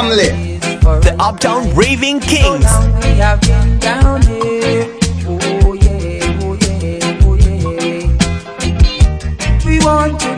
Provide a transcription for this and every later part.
family. The Uptown Raving Kings. We want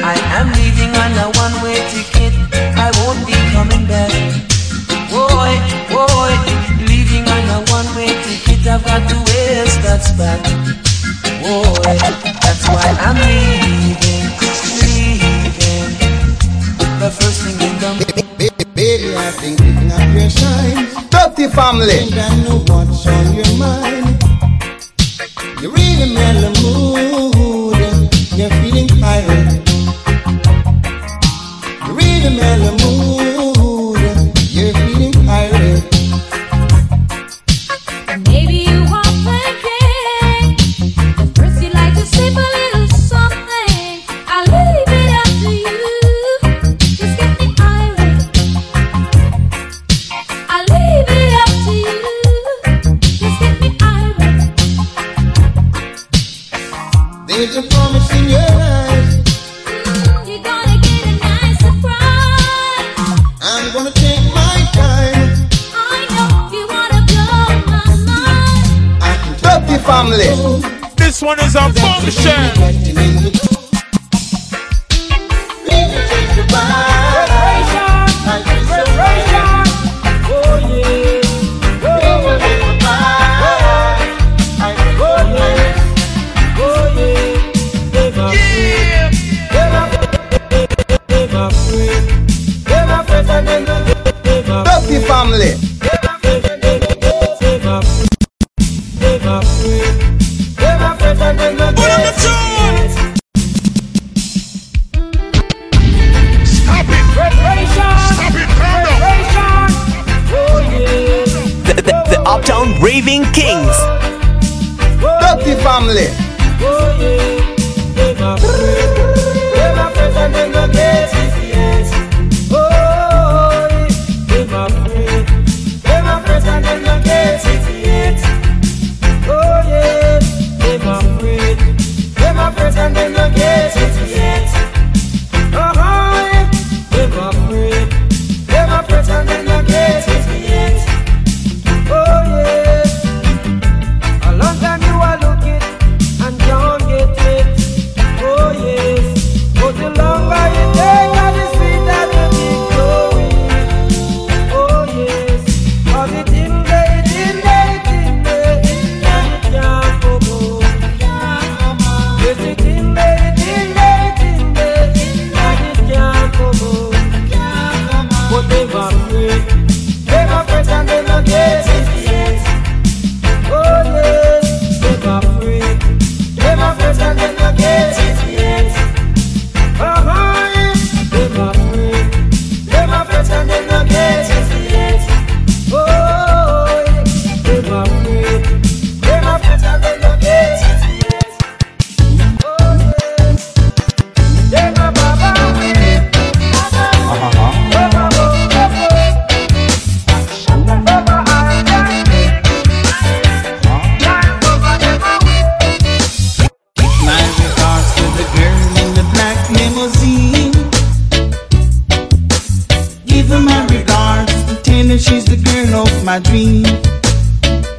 I am leaving on a one-way ticket. I won't be coming back. Leaving on a one-way ticket. I've got to waste that spot. That's why I'm leaving. The first thing you. Baby, I've been family. And I know what's on your mind. You're in a mellow mood. You're feeling tired. You're in a mellow mood. Raving Kings. Dirty family.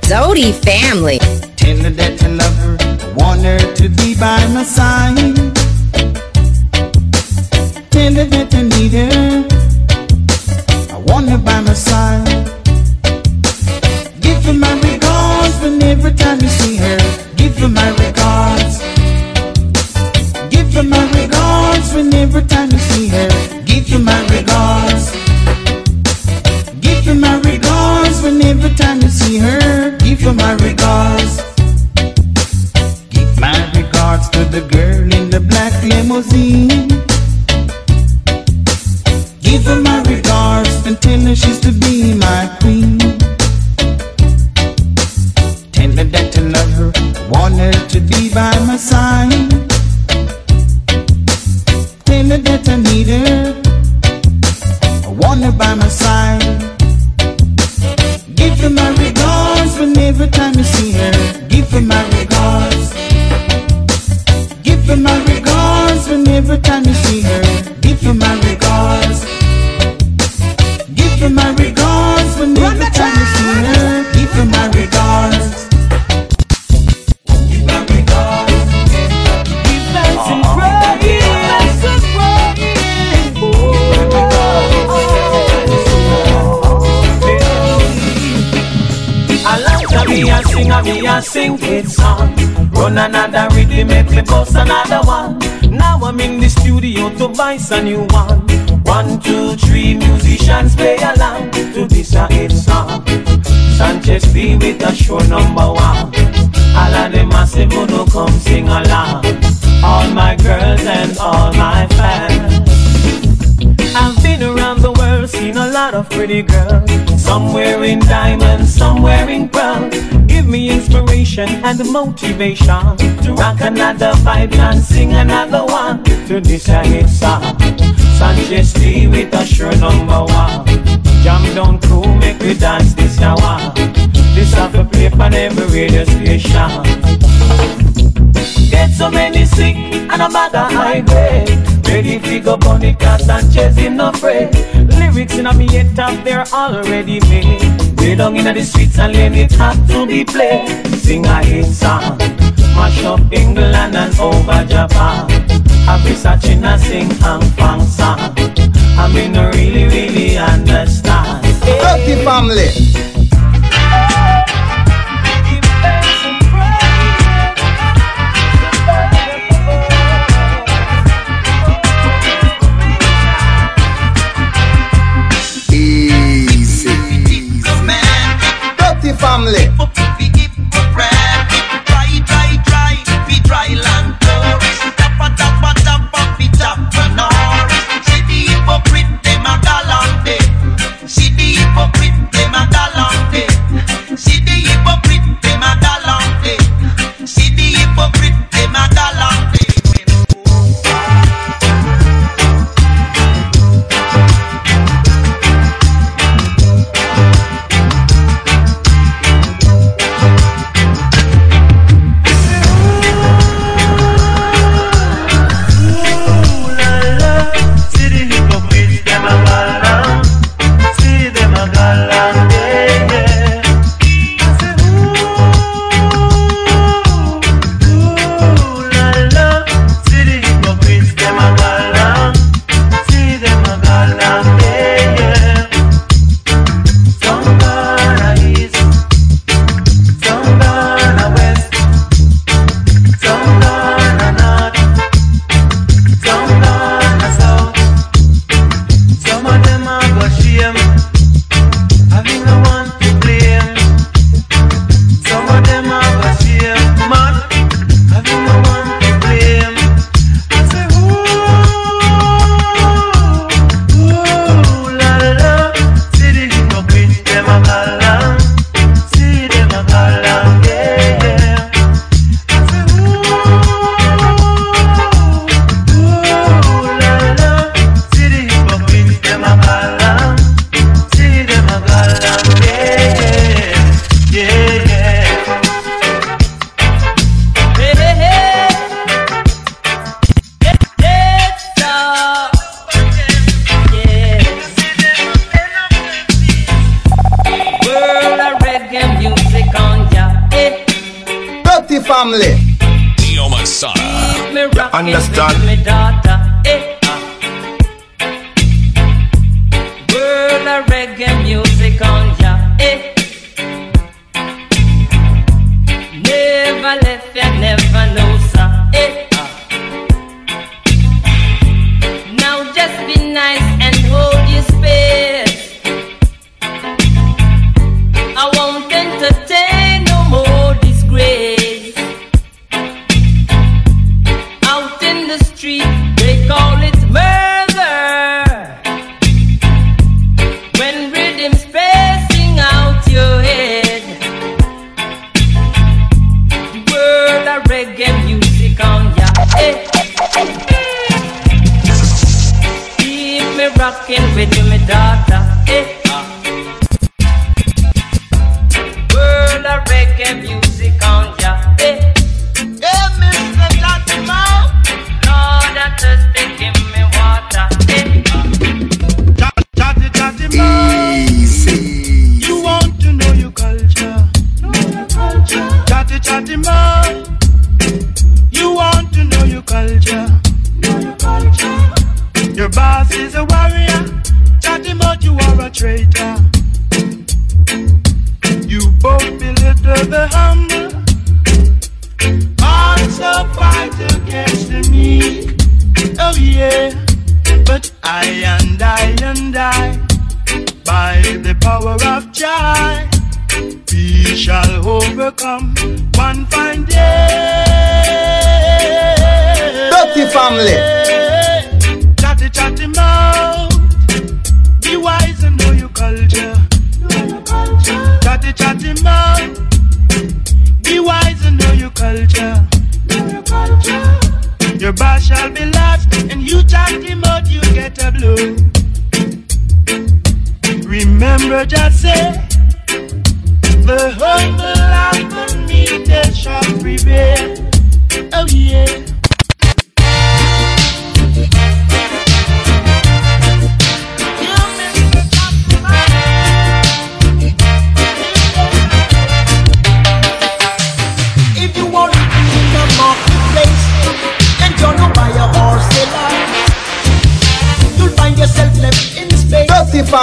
Zodi family. Tell her that I love her, I want her to be by my side. Tell her that I need her, I want her by my side. Give her my regards whenever time you see her. Give her my regards. Give her my regards whenever time you see her. Give her my regards. Black a new one. One, two, three, musicians play along to this a hit song. Sanchez B with a show number one. All of the massive who no come sing along. All my girls and all my fans. I've been around the world, seen a lot of pretty girls. Some wearing diamonds, some wearing pearls. Give me inspiration and motivation to rock another vibe and sing another one to this a hit song. Sanchez T with a sure number one. Jam down crew, make we dance this hour. This have to play on every radio station. Get so many sick and a bag of high grade. Ready go bunny cause Sanchez in no afraid. Lyrics in a me head top they're already made. Way down in the streets and let it have to be played. Sing a hit song. Mash up England and over Japan. I be searching sing and fang song. I mean really really understand. Family.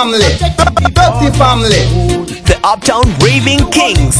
Family. Dirty family. The Uptown Raving Kings.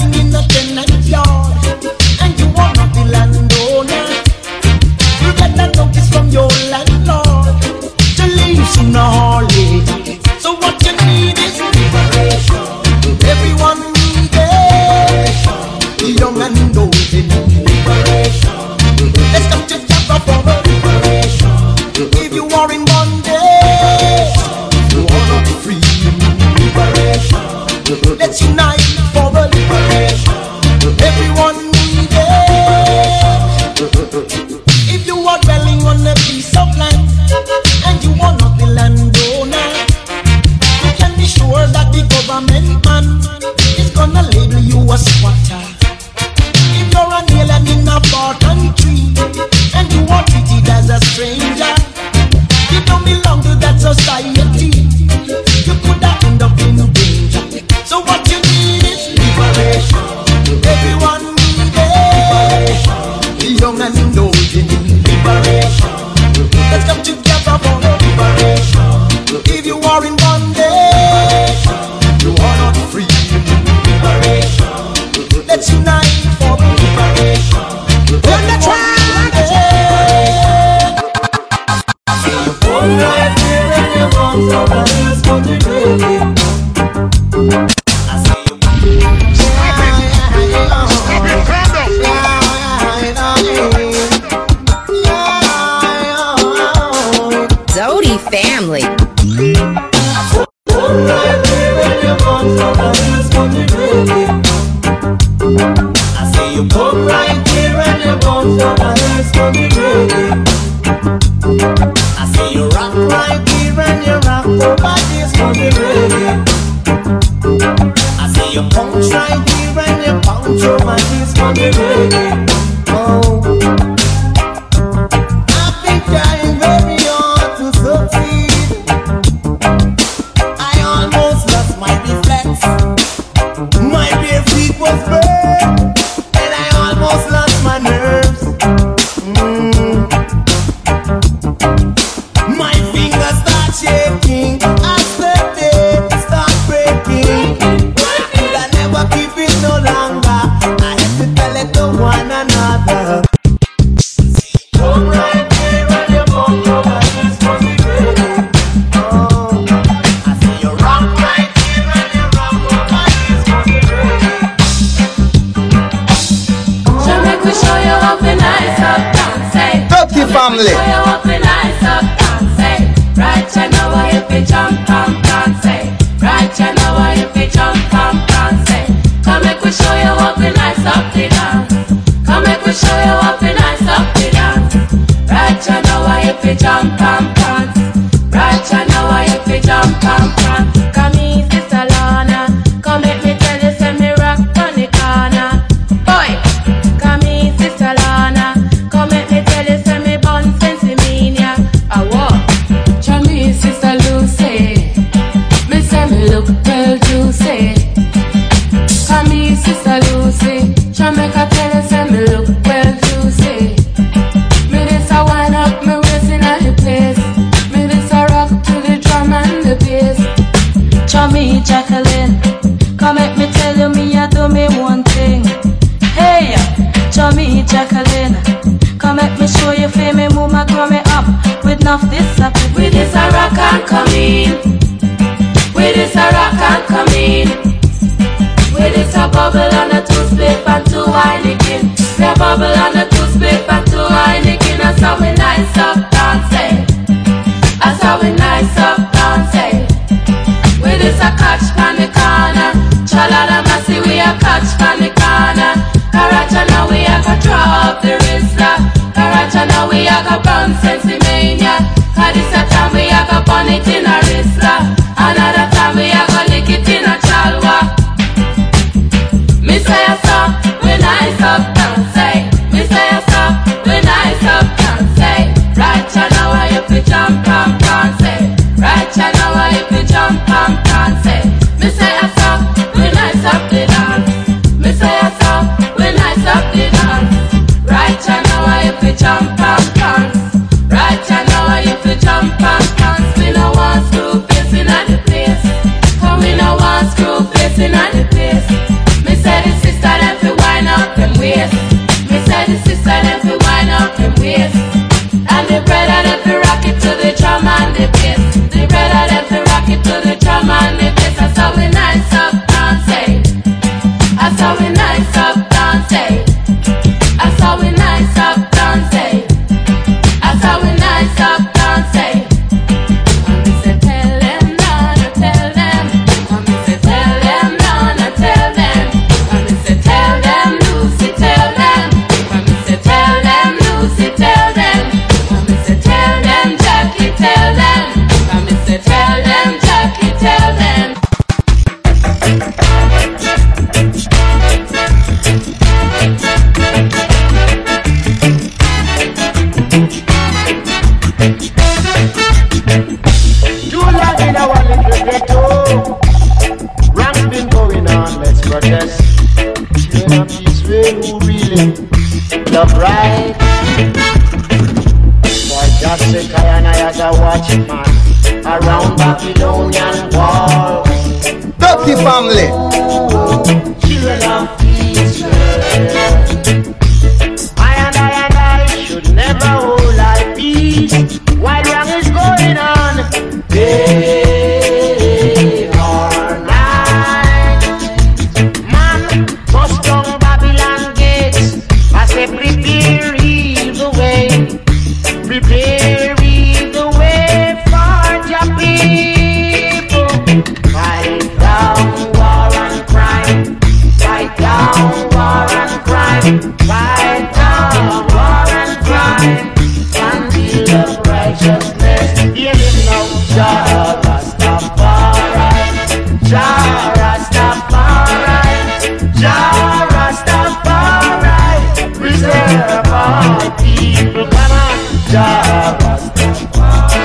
Jah Rastafari,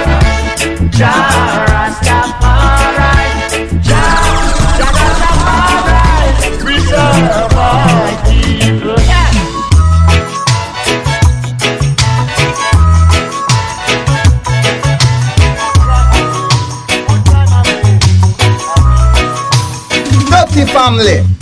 Jah Rastafari, Jah Rastafari, preserve my people. Dirty family.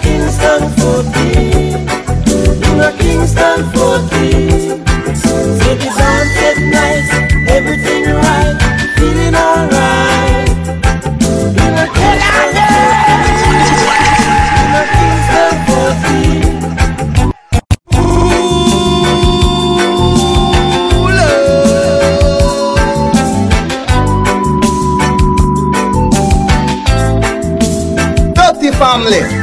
Kingston 14, in a Kingston 14. Say the dance Dirty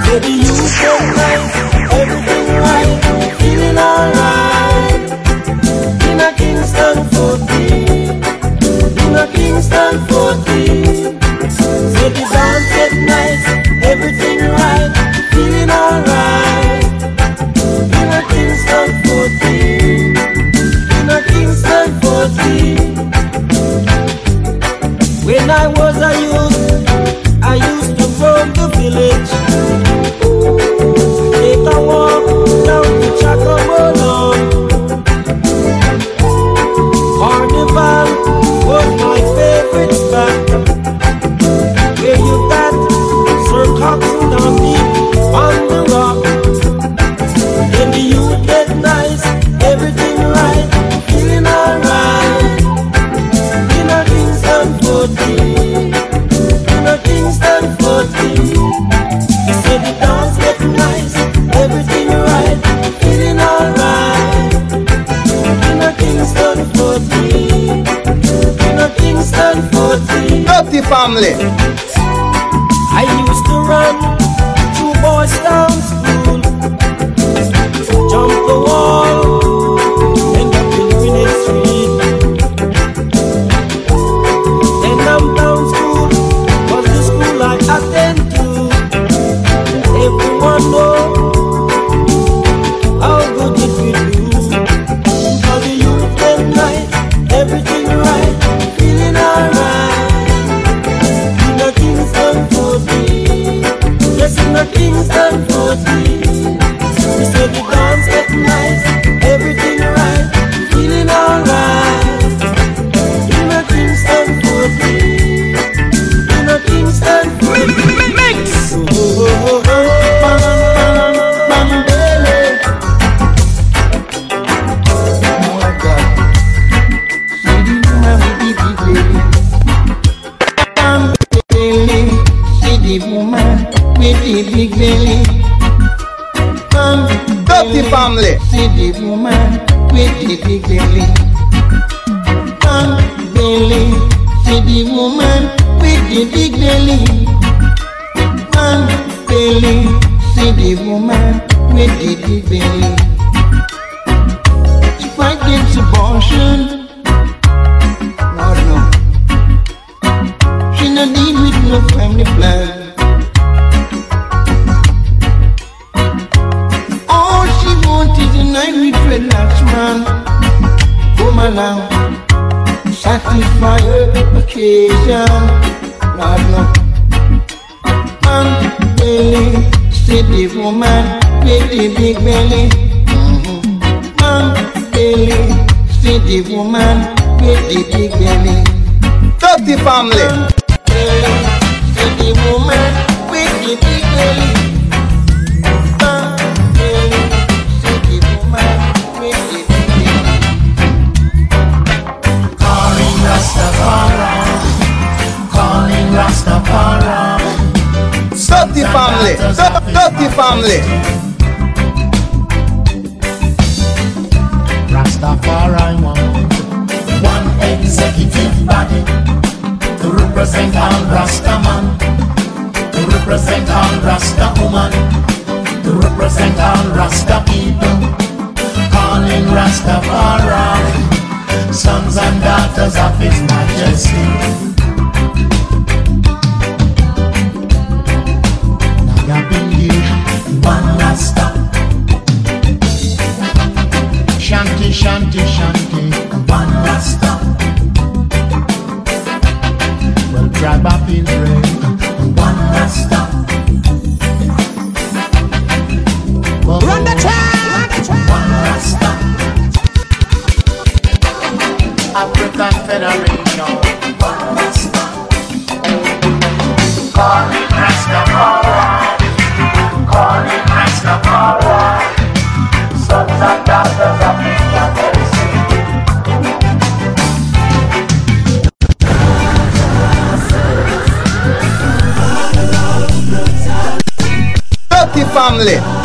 man with the big belly. Talk the family. Hey, the woman with the big belly. Uh, the woman with the big belly. Calling Rastafari, calling Rastafari. Stop the family, stop, stop the family. Rastafari one executive body to represent all Rasta man, to represent all Rasta woman, to represent all Rasta people, calling Rastafari, sons and daughters of His Majesty. One Rasta Shanti, shanti, shanti One Rasta tribe of Israel. One Rasta. Run the track! One last stop. African Federation. One Rasta. Calling Rastafari. Calling Rastafari. family.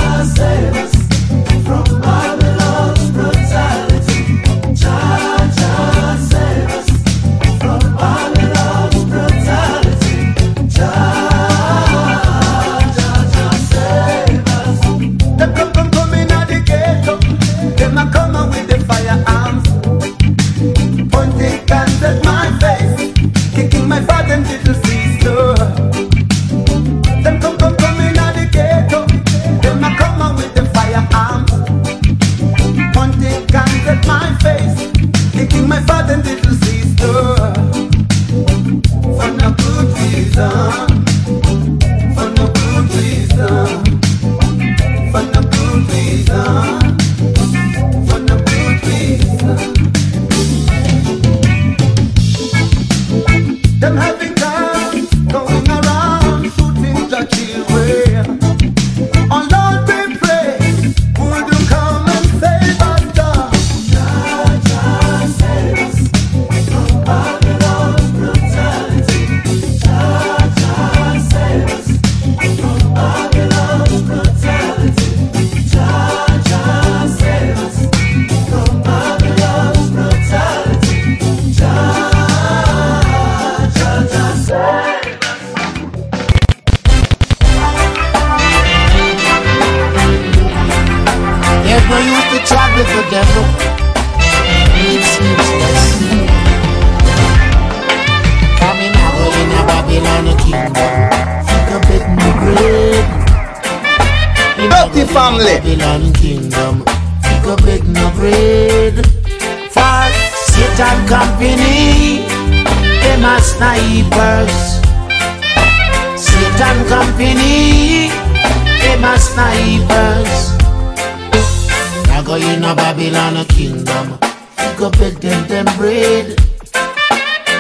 I go in a Babylon kingdom. We Go beg them them bread.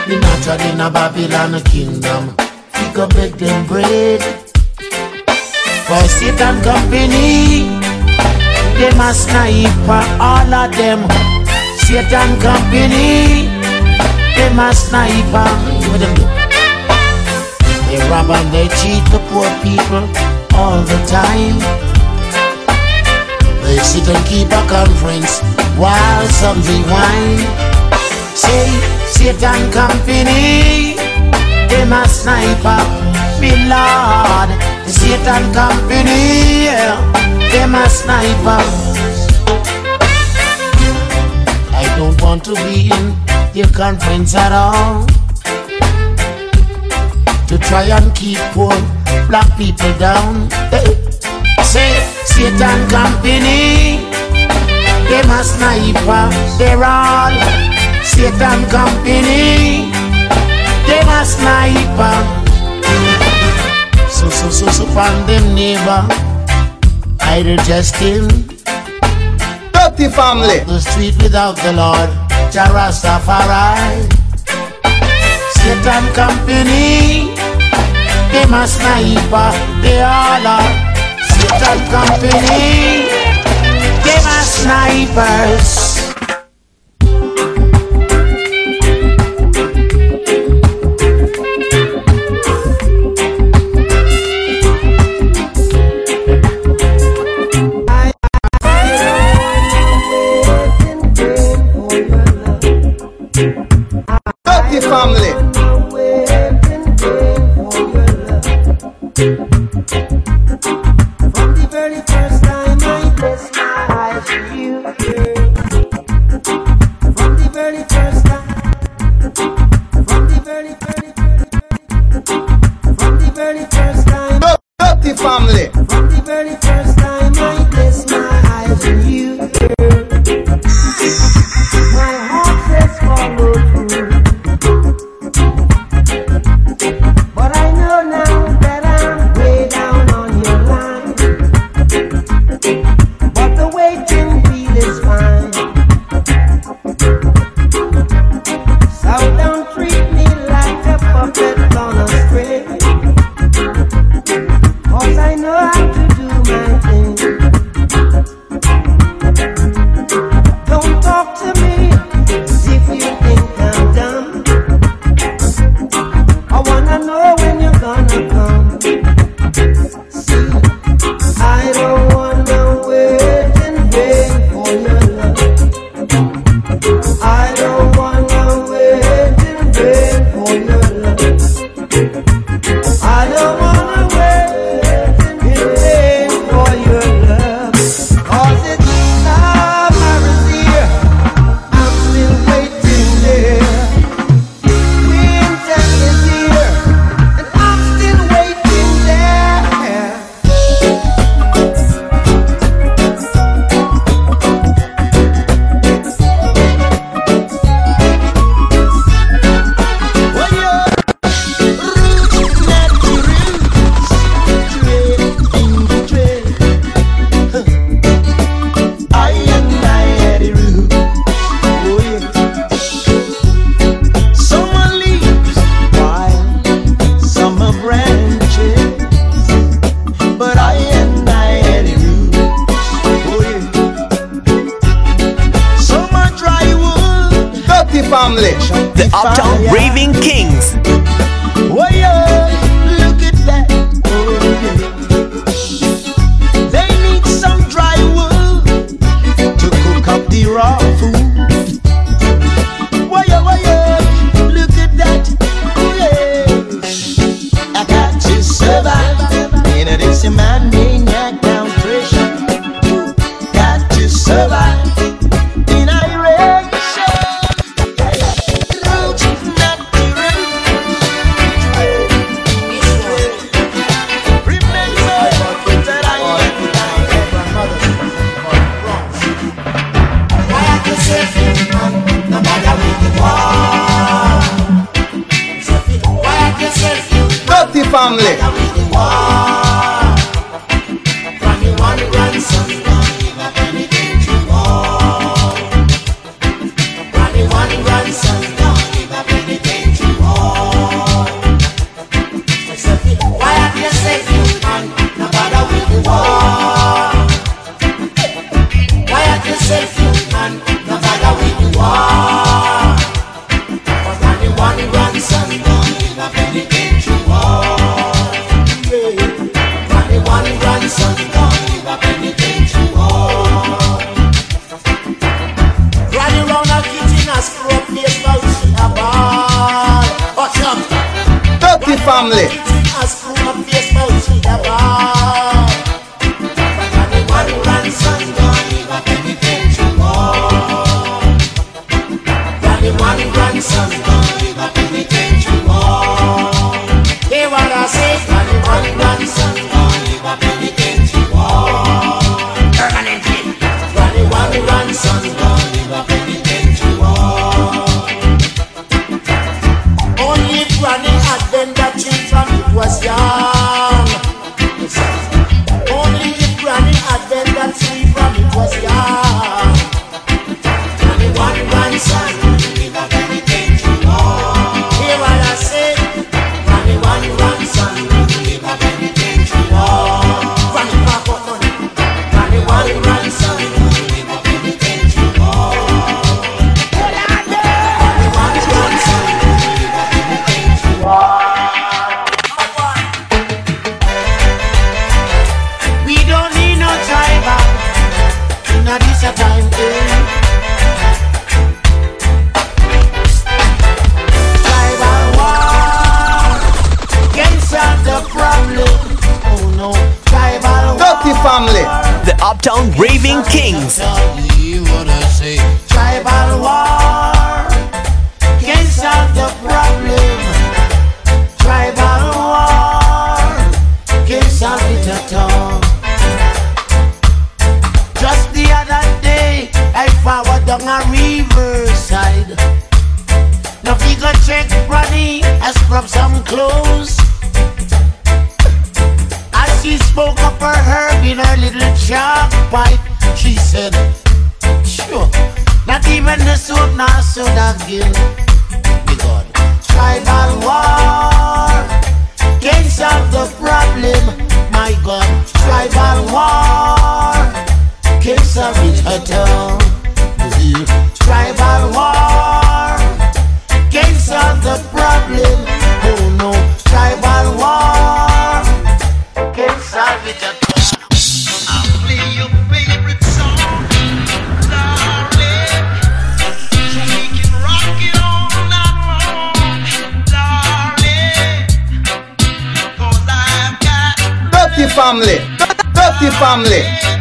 The natural in a Babylon kingdom. We Go beg them bread. For Satan company, them a sniper, all of them. Satan company, them a sniper. What them do? They rob and they cheat the poor people all the time. They sit and keep a conference while some they whine. Say, Satan company, them a sniper, me lord. The Satan company, yeah, them a sniper. I don't want to be in your conference at all. To try and keep poor black people down. Say, Satan company, them a sniper, they're all Satan company, them a sniper. So, so, so, so, find them neighbor, idle jesting. Dirty family. The street without the Lord, Jah Rastafari. Satan company, them a sniper, they all are. Satan company, them a snipers. Family. family. house. As she spoke up her herb in her little chalk pipe, she said, Sure, not even the soap, not soda gill. Me God, tribal war can't solve the problem. My God, tribal war can't solve it at all. Tribal war can't solve the problem. family, dirty family.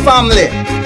family.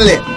Family.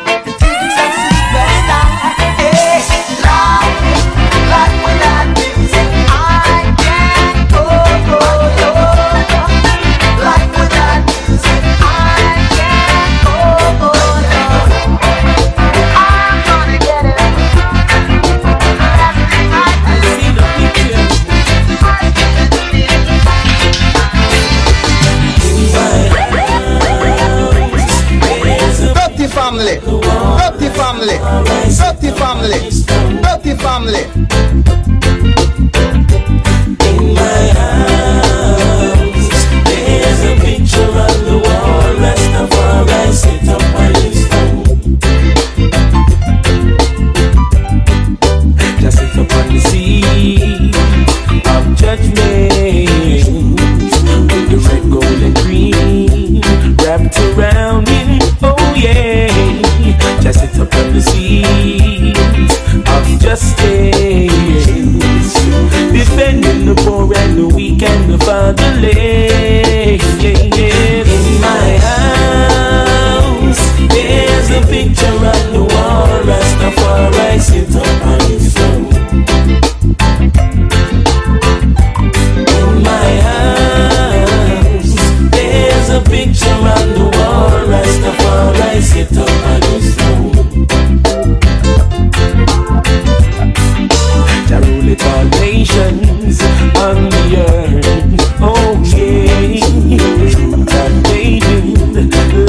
It nations on the earth. Oh yeah,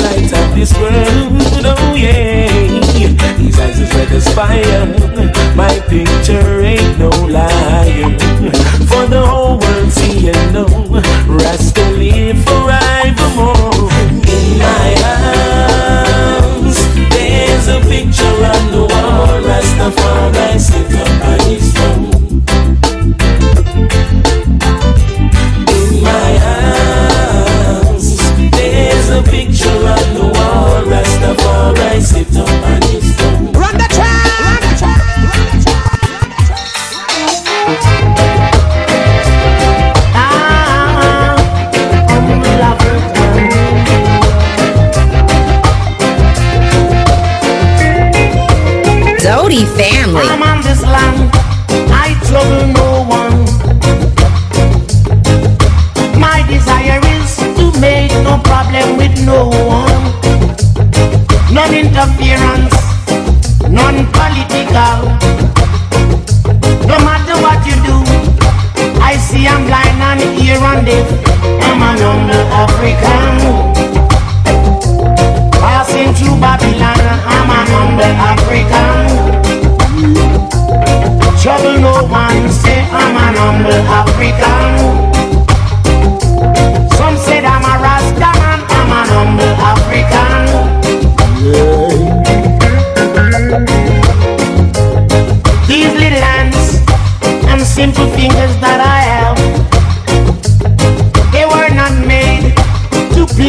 light this world. Oh yeah, his eyes fire.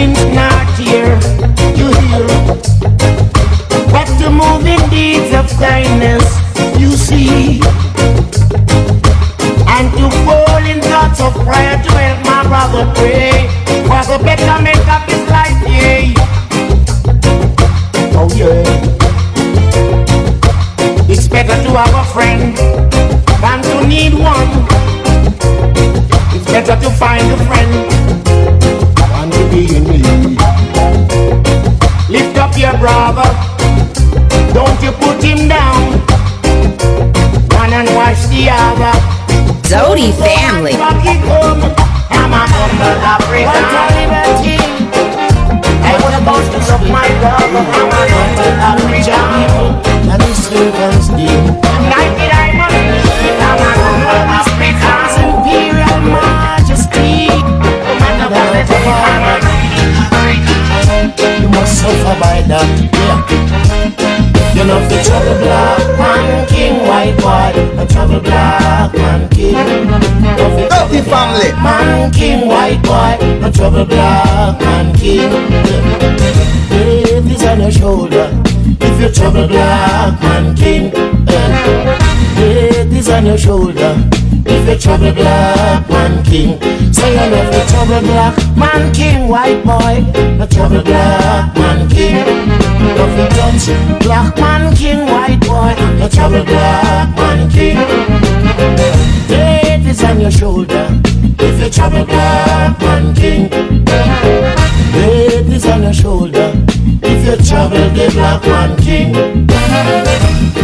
Pinch nor. You hear? But to move in deeds of kindness, you see. And to fall in thoughts of prayer to help my brother pray for the betterment of his life, yeah. Oh yeah. It's better to have a friend than to need one. It's better to find a friend than to be in need. Your brother, don't you put him down. One and watch the other. Zodi family. I'm a humble African. I was about to love my brother. I'm a humble African. And his servants did. Ninety must suffer by that. Yeah. You know the trouble black man king white boy, a trouble black man king. Dirty family. Man king white boy, a trouble black man king. If it's on your shoulder, if you trouble black man king. Weight is on your shoulder. If you trouble black man king, say you love the trouble black man king, white boy. No trouble black man king. Love the touch black man king, white boy. No trouble black man king. Death is on your shoulder. If you trouble black man king, death is on your shoulder. If you trouble the black man king.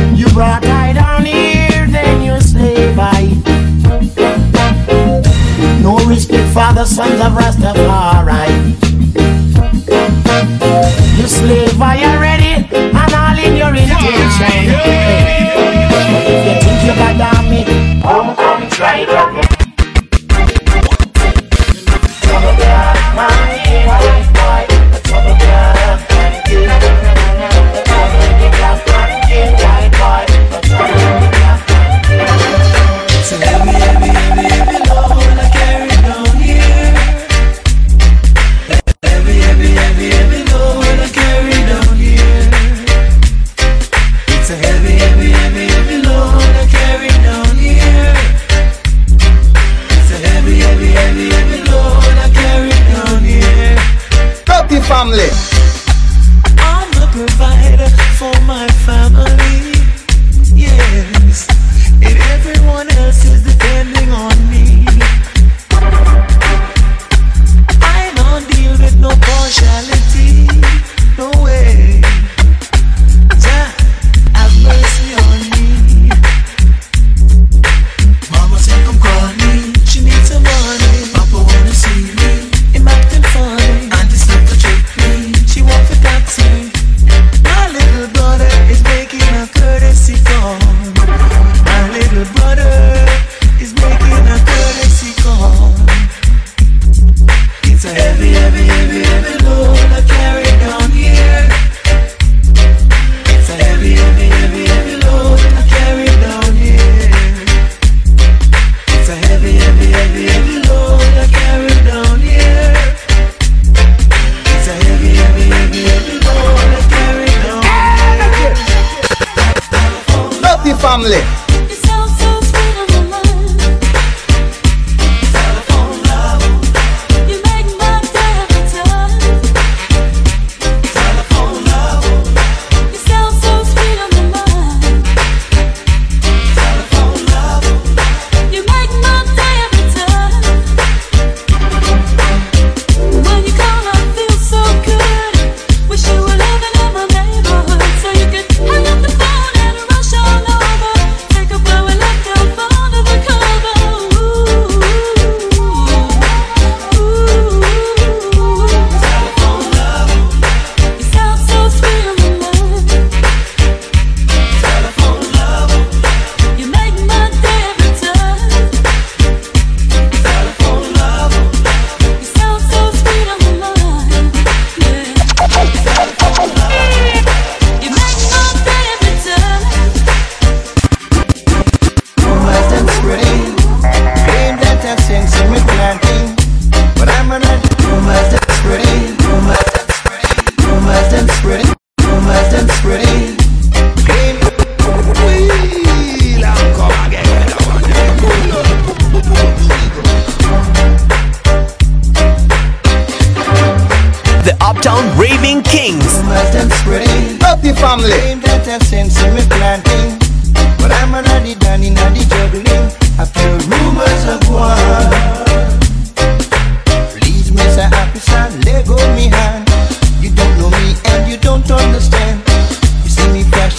the sons of Rastafari. You slave, are you ready? And all in your intention.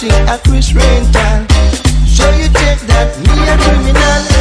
thing a Chris Rental. So you take that, me a criminal.